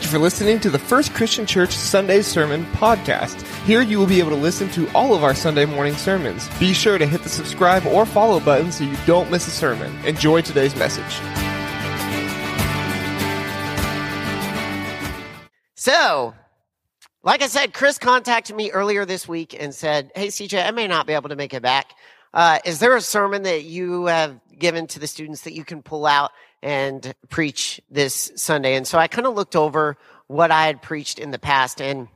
Thank you for listening to the First Christian Church Sunday Sermon Podcast. Here you will be able to listen to all of our Sunday morning sermons. Be sure to hit the subscribe or follow button so you don't miss a sermon. Enjoy today's message. So, like I said, Chris contacted me earlier this week and said, Hey, CJ, I may not be able to make it back. Uh, is there a sermon that you have given to the students that you can pull out and preach this Sunday? And so I kind of looked over what I had preached in the past. And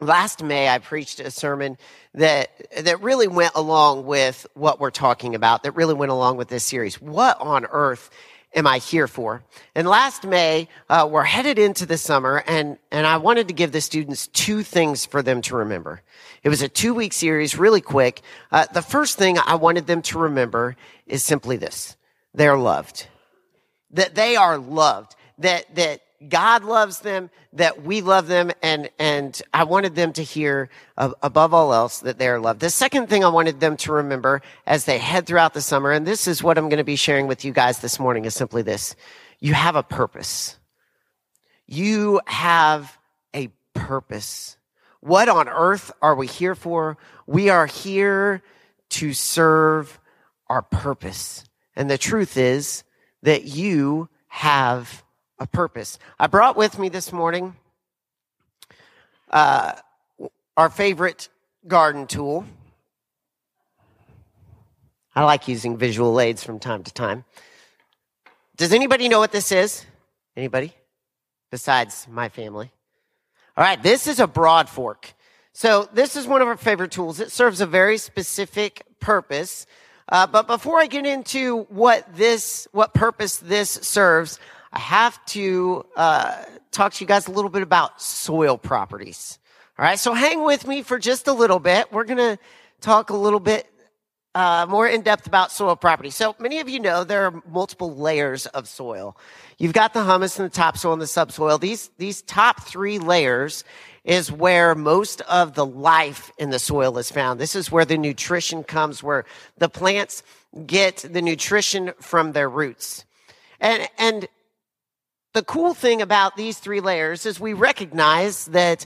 last May, I preached a sermon that, that really went along with what we're talking about, that really went along with this series. What on earth am I here for? And last May, uh, we're headed into the summer and, and I wanted to give the students two things for them to remember. It was a two week series, really quick. Uh, the first thing I wanted them to remember is simply this. They're loved. That they are loved. That, that God loves them, that we love them, and, and I wanted them to hear, above all else, that they are loved. The second thing I wanted them to remember as they head throughout the summer, and this is what I'm going to be sharing with you guys this morning, is simply this. You have a purpose. You have a purpose. What on earth are we here for? We are here to serve our purpose. And the truth is that you have a purpose. I brought with me this morning uh, our favorite garden tool. I like using visual aids from time to time. Does anybody know what this is? Anybody? Besides my family. All right, this is a broad fork. So this is one of our favorite tools. It serves a very specific purpose. Uh, but before I get into what this, what purpose this serves, I have to uh, talk to you guys a little bit about soil properties. All right, so hang with me for just a little bit. We're going to talk a little bit uh, more in depth about soil property. So many of you know there are multiple layers of soil. You've got the humus and the topsoil and the subsoil. These these top three layers is where most of the life in the soil is found. This is where the nutrition comes, where the plants get the nutrition from their roots. And and the cool thing about these three layers is we recognize that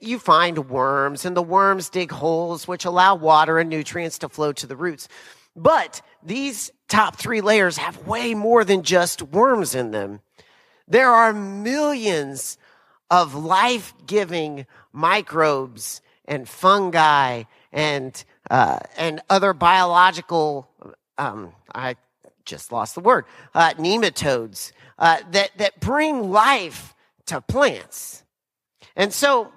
you find worms and the worms dig holes which allow water and nutrients to flow to the roots. But these top three layers have way more than just worms in them. There are millions of life-giving microbes and fungi and uh, and other biological um, I just lost the word uh, nematodes uh, that, that bring life to plants. And so,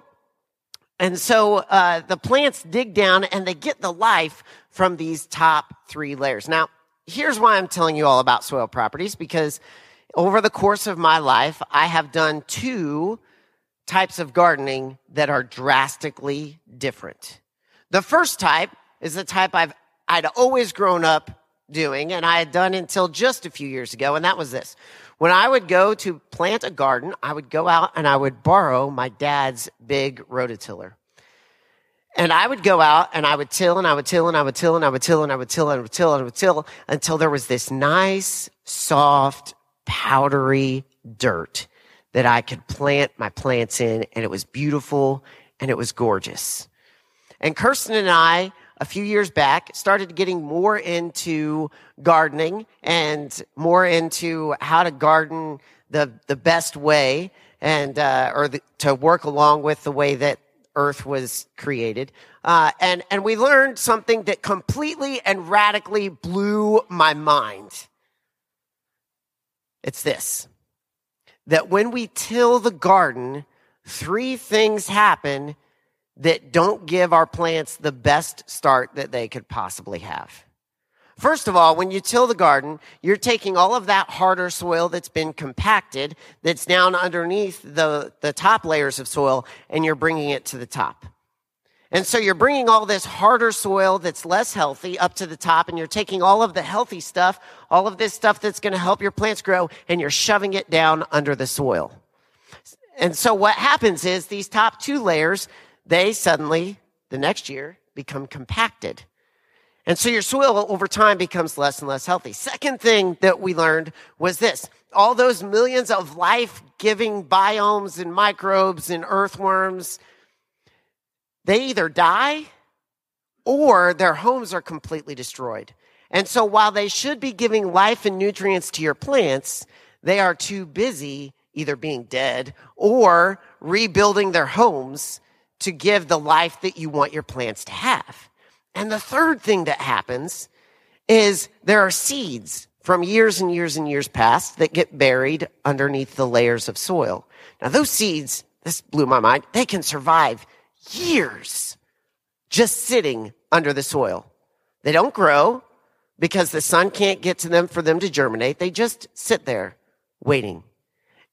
and so uh, the plants dig down and they get the life from these top three layers. Now, here's why I'm telling you all about soil properties because over the course of my life, I have done two types of gardening that are drastically different. The first type is the type I've I'd always grown up doing and I had done until just a few years ago, and that was this. When I would go to plant a garden, I would go out and I would borrow my dad's big rototiller. And I would go out and I would till and I would till and I would till and I would till and I would till and I would till and I would till until there was this nice, soft, powdery dirt that I could plant my plants in and it was beautiful and it was gorgeous. And Kirsten and I a few years back, started getting more into gardening and more into how to garden the, the best way and, uh, or the, to work along with the way that earth was created. Uh, and, and we learned something that completely and radically blew my mind. It's this. That when we till the garden, three things happen that don't give our plants the best start that they could possibly have. First of all, when you till the garden, you're taking all of that harder soil that's been compacted, that's down underneath the, the top layers of soil, and you're bringing it to the top. And so you're bringing all this harder soil that's less healthy up to the top, and you're taking all of the healthy stuff, all of this stuff that's going to help your plants grow, and you're shoving it down under the soil. And so what happens is these top two layers, they suddenly, the next year, become compacted. And so your soil over time becomes less and less healthy. Second thing that we learned was this. All those millions of life giving biomes and microbes and earthworms, they either die or their homes are completely destroyed. And so while they should be giving life and nutrients to your plants, they are too busy either being dead or rebuilding their homes to give the life that you want your plants to have. And the third thing that happens is there are seeds from years and years and years past that get buried underneath the layers of soil. Now, those seeds, this blew my mind, they can survive years just sitting under the soil. They don't grow because the sun can't get to them for them to germinate. They just sit there waiting.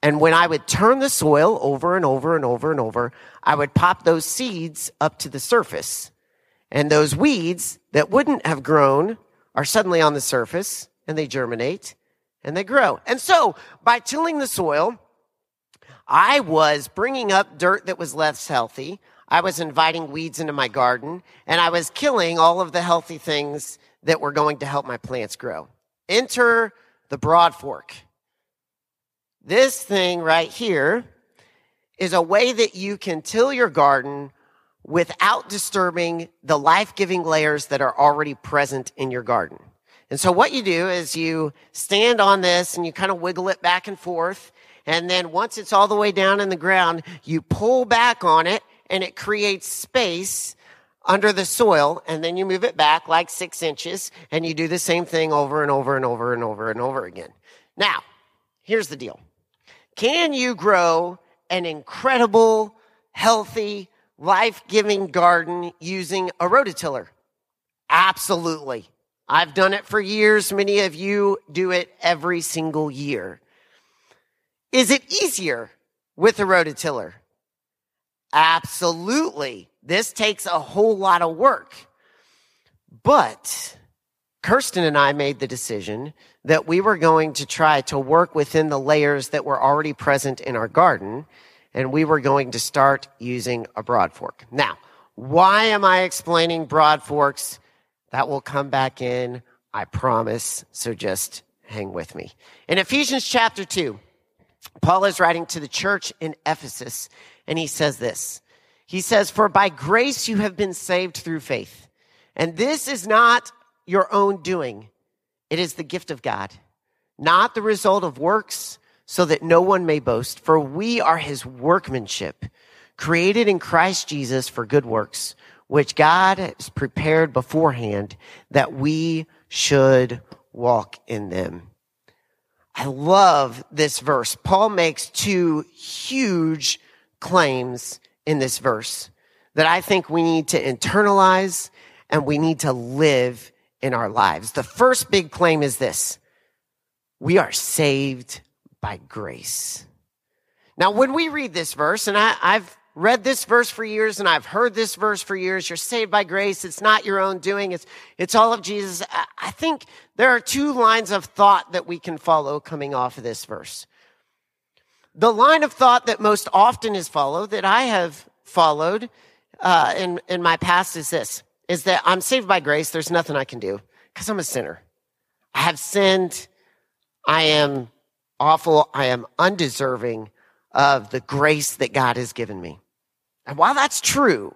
And when I would turn the soil over and over and over and over, I would pop those seeds up to the surface. And those weeds that wouldn't have grown are suddenly on the surface and they germinate and they grow. And so by tilling the soil, I was bringing up dirt that was less healthy. I was inviting weeds into my garden and I was killing all of the healthy things that were going to help my plants grow. Enter the broad fork. This thing right here is a way that you can till your garden without disturbing the life giving layers that are already present in your garden. And so what you do is you stand on this and you kind of wiggle it back and forth. And then once it's all the way down in the ground, you pull back on it and it creates space under the soil. And then you move it back like six inches and you do the same thing over and over and over and over and over again. Now, here's the deal. Can you grow an incredible, healthy, life giving garden using a rototiller? Absolutely. I've done it for years. Many of you do it every single year. Is it easier with a rototiller? Absolutely. This takes a whole lot of work. But Kirsten and I made the decision that we were going to try to work within the layers that were already present in our garden, and we were going to start using a broad fork. Now, why am I explaining broad forks? That will come back in, I promise. So just hang with me. In Ephesians chapter 2, Paul is writing to the church in Ephesus, and he says this. He says, For by grace you have been saved through faith. And this is not your own doing. It is the gift of God, not the result of works, so that no one may boast. For we are his workmanship, created in Christ Jesus for good works, which God has prepared beforehand that we should walk in them. I love this verse. Paul makes two huge claims in this verse that I think we need to internalize and we need to live in our lives. The first big claim is this we are saved by grace. Now, when we read this verse, and I, have read this verse for years and I've heard this verse for years, you're saved by grace. It's not your own doing. It's, it's all of Jesus. I, I think there are two lines of thought that we can follow coming off of this verse. The line of thought that most often is followed, that I have followed uh, in, in my past, is this is that I'm saved by grace. There's nothing I can do because I'm a sinner. I have sinned. I am awful. I am undeserving of the grace that God has given me. And while that's true,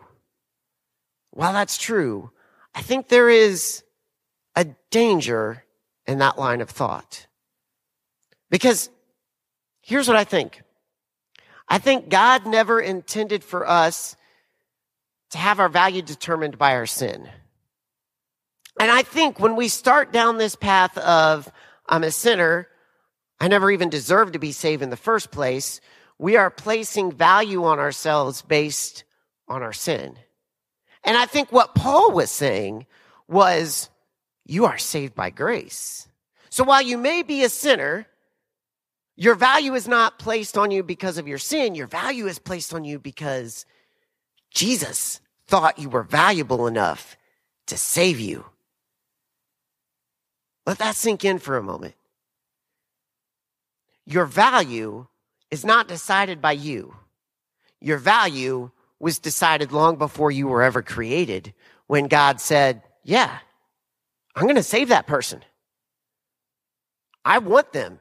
while that's true, I think there is a danger in that line of thought. Because here's what I think. I think God never intended for us to have our value determined by our sin. And I think when we start down this path of, I'm a sinner, I never even deserved to be saved in the first place, we are placing value on ourselves based on our sin. And I think what Paul was saying was, you are saved by grace. So while you may be a sinner, your value is not placed on you because of your sin. Your value is placed on you because Jesus thought you were valuable enough to save you. Let that sink in for a moment. Your value is not decided by you. Your value was decided long before you were ever created when God said, Yeah, I'm going to save that person. I want them.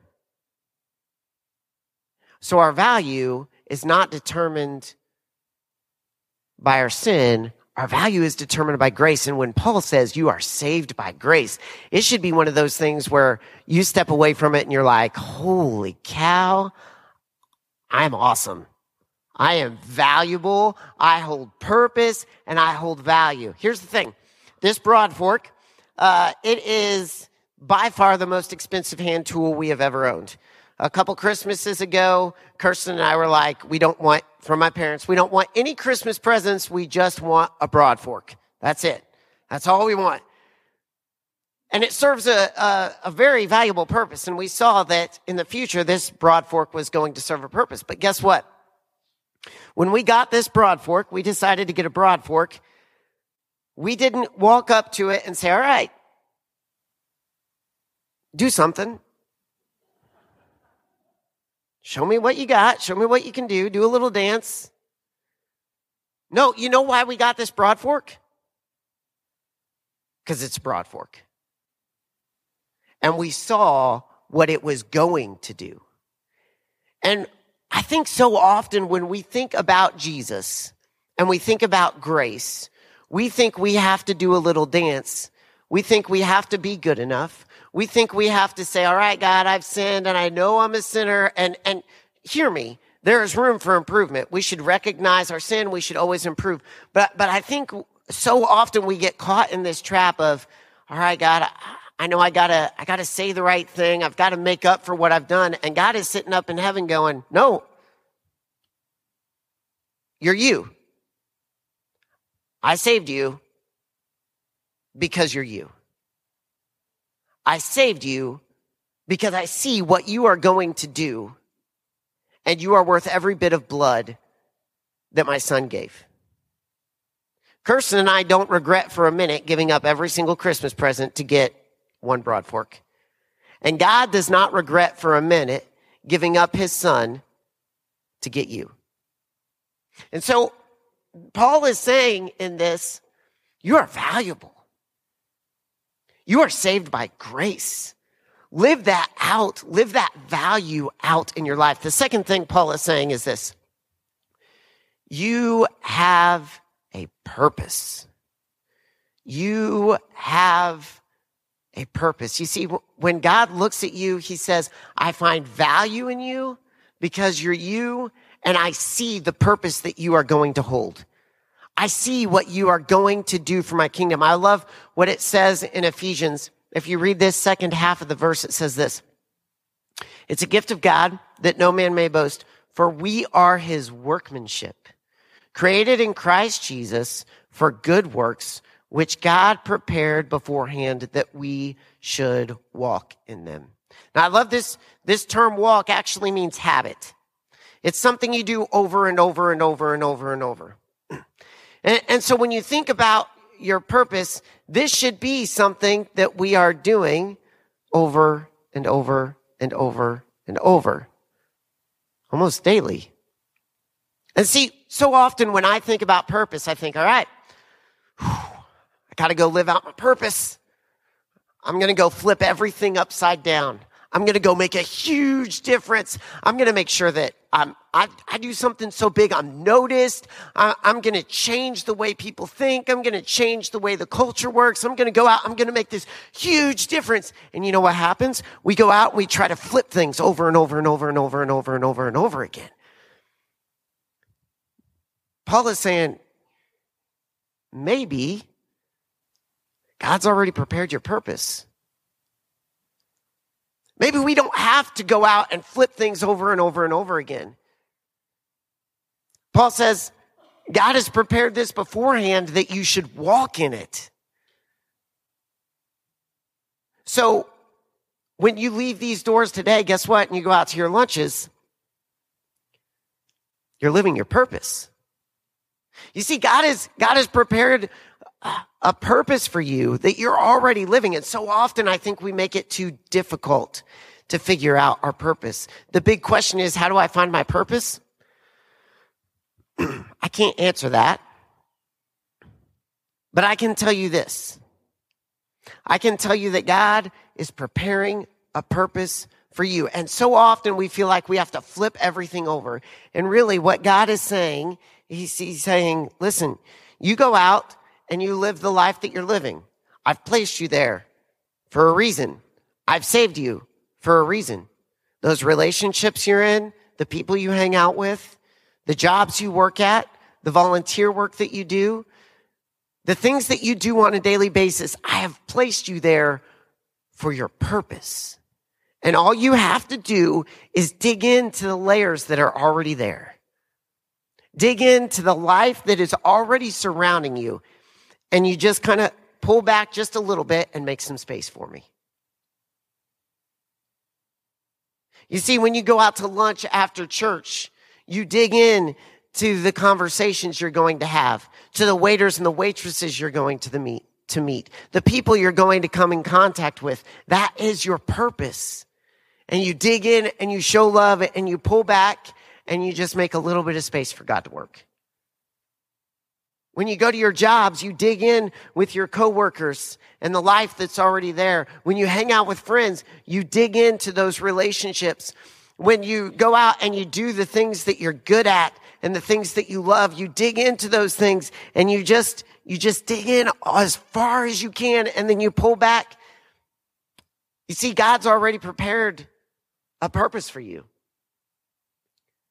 So our value is not determined by our sin. Our value is determined by grace. And when Paul says you are saved by grace, it should be one of those things where you step away from it and you're like, holy cow, I'm awesome. I am valuable. I hold purpose and I hold value. Here's the thing. This broad fork, uh, it is by far the most expensive hand tool we have ever owned. A couple Christmases ago, Kirsten and I were like, we don't want, from my parents, we don't want any Christmas presents. We just want a broad fork. That's it. That's all we want. And it serves a, a, a, very valuable purpose. And we saw that in the future, this broad fork was going to serve a purpose. But guess what? When we got this broad fork, we decided to get a broad fork. We didn't walk up to it and say, all right, do something. Show me what you got. Show me what you can do. Do a little dance. No, you know why we got this broad fork? Because it's broad fork. And we saw what it was going to do. And I think so often when we think about Jesus and we think about grace, we think we have to do a little dance. We think we have to be good enough we think we have to say, all right, God, I've sinned and I know I'm a sinner. And, and hear me. There is room for improvement. We should recognize our sin. We should always improve. But, but I think so often we get caught in this trap of, all right, God, I know I gotta, I gotta say the right thing. I've got to make up for what I've done. And God is sitting up in heaven going, no, you're you. I saved you because you're you. I saved you because I see what you are going to do, and you are worth every bit of blood that my son gave. Kirsten and I don't regret for a minute giving up every single Christmas present to get one broad fork. And God does not regret for a minute giving up his son to get you. And so Paul is saying in this, you are valuable. You are saved by grace. Live that out. Live that value out in your life. The second thing Paul is saying is this. You have a purpose. You have a purpose. You see, when God looks at you, he says, I find value in you because you're you and I see the purpose that you are going to hold. I see what you are going to do for my kingdom. I love what it says in Ephesians. If you read this second half of the verse, it says this. It's a gift of God that no man may boast, for we are his workmanship, created in Christ Jesus for good works, which God prepared beforehand that we should walk in them. Now I love this. This term walk actually means habit. It's something you do over and over and over and over and over. And, and so when you think about your purpose, this should be something that we are doing over and over and over and over, almost daily. And see, so often when I think about purpose, I think, all right, I got to go live out my purpose. I'm going to go flip everything upside down. I'm going to go make a huge difference. I'm going to make sure that I'm, I, I do something so big I'm noticed. I, I'm going to change the way people think. I'm going to change the way the culture works. I'm going to go out. I'm going to make this huge difference. And you know what happens? We go out and we try to flip things over and over and over and over and over and over and over again. Paul is saying, maybe God's already prepared your purpose. Maybe we don't have to go out and flip things over and over and over again. Paul says, God has prepared this beforehand that you should walk in it. So when you leave these doors today, guess what? And you go out to your lunches, you're living your purpose. You see, God is, God has prepared a purpose for you that you're already living. And so often I think we make it too difficult to figure out our purpose. The big question is, how do I find my purpose? I can't answer that. But I can tell you this. I can tell you that God is preparing a purpose for you. And so often we feel like we have to flip everything over. And really what God is saying, he's, he's saying, listen, you go out and you live the life that you're living. I've placed you there for a reason. I've saved you for a reason. Those relationships you're in, the people you hang out with, the jobs you work at, the volunteer work that you do, the things that you do on a daily basis, I have placed you there for your purpose. And all you have to do is dig into the layers that are already there. Dig into the life that is already surrounding you. And you just kind of pull back just a little bit and make some space for me. You see, when you go out to lunch after church, you dig in to the conversations you're going to have, to the waiters and the waitresses you're going to the meet, to meet, the people you're going to come in contact with. That is your purpose. And you dig in and you show love and you pull back and you just make a little bit of space for God to work. When you go to your jobs, you dig in with your coworkers and the life that's already there. When you hang out with friends, you dig into those relationships. When you go out and you do the things that you're good at and the things that you love, you dig into those things and you just, you just dig in as far as you can and then you pull back. You see, God's already prepared a purpose for you.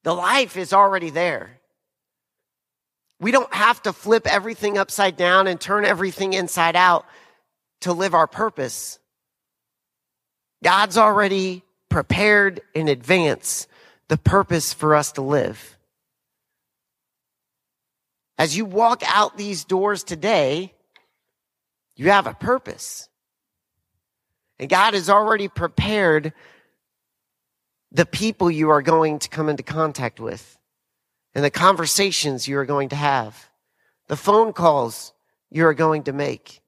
The life is already there. We don't have to flip everything upside down and turn everything inside out to live our purpose. God's already prepared in advance the purpose for us to live. As you walk out these doors today, you have a purpose. And God has already prepared the people you are going to come into contact with and the conversations you are going to have, the phone calls you are going to make.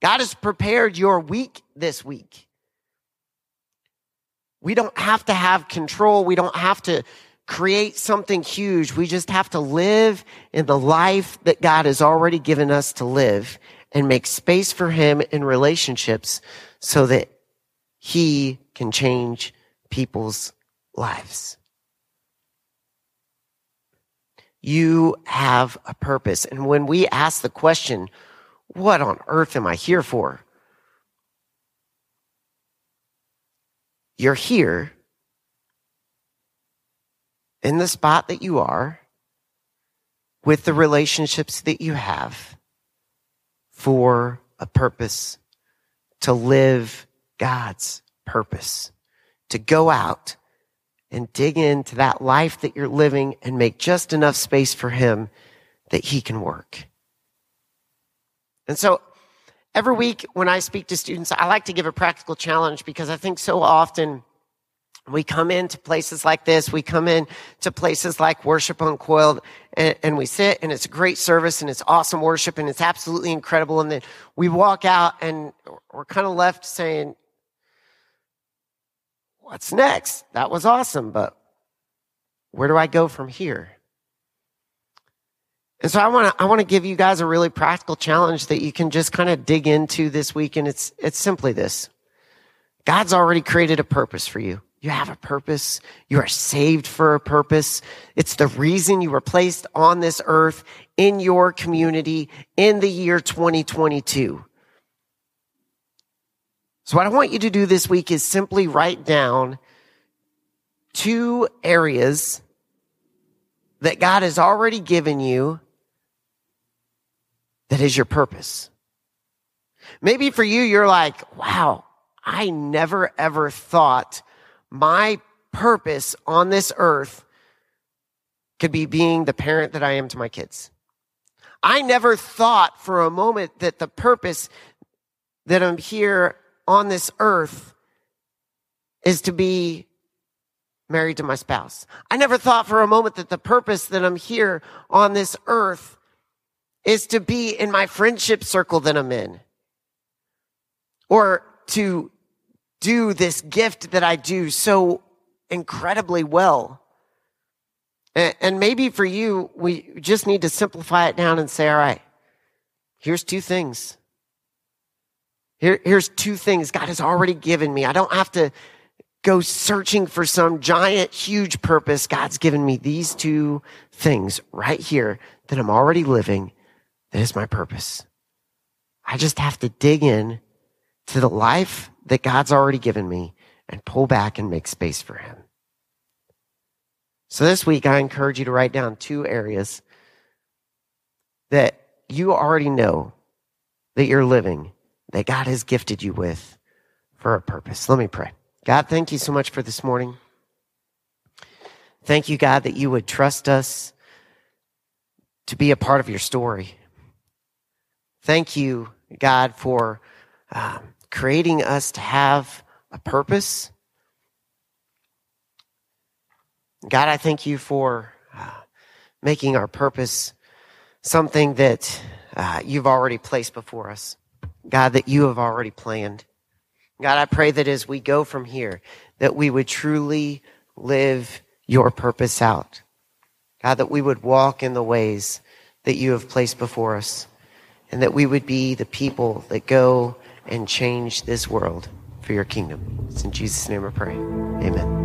God has prepared your week this week. We don't have to have control. We don't have to create something huge. We just have to live in the life that God has already given us to live and make space for Him in relationships so that He can change people's lives. You have a purpose. And when we ask the question, what on earth am I here for? You're here in the spot that you are with the relationships that you have for a purpose to live God's purpose, to go out and dig into that life that you're living and make just enough space for him that he can work. And so every week when I speak to students, I like to give a practical challenge because I think so often we come into places like this, we come in to places like Worship Uncoiled, and, and, we sit, and it's a great service, and it's awesome worship, and it's absolutely incredible. And then we walk out, and we're kind of left saying, what's next? That was awesome, but where do I go from here? And so I want to I want to give you guys a really practical challenge that you can just kind of dig into this week and it's it's simply this. God's already created a purpose for you. You have a purpose. You are saved for a purpose. It's the reason you were placed on this earth in your community in the year 2022. So what I want you to do this week is simply write down two areas that God has already given you that is your purpose. Maybe for you, you're like, wow, I never ever thought my purpose on this earth could be being the parent that I am to my kids. I never thought for a moment that the purpose that I'm here on this earth is to be married to my spouse. I never thought for a moment that the purpose that I'm here on this earth is to be in my friendship circle that I'm in or to do this gift that I do so incredibly well. And maybe for you, we just need to simplify it down and say, all right, here's two things Here, here's two things God has already given me. I don't have to go searching for some giant, huge purpose. God's given me these two things right here that I'm already living. That is my purpose. I just have to dig in to the life that God's already given me and pull back and make space for Him. So this week, I encourage you to write down two areas that you already know that you're living, that God has gifted you with for a purpose. Let me pray. God, thank you so much for this morning. Thank you, God, that you would trust us to be a part of your story. Thank you, God, for um, creating us to have a purpose. God, I thank you for uh, making our purpose something that uh, you've already placed before us. God, that you have already planned. God, I pray that as we go from here, that we would truly live your purpose out. God, that we would walk in the ways that you have placed before us and that we would be the people that go and change this world for your kingdom. It's in Jesus' name I pray. Amen.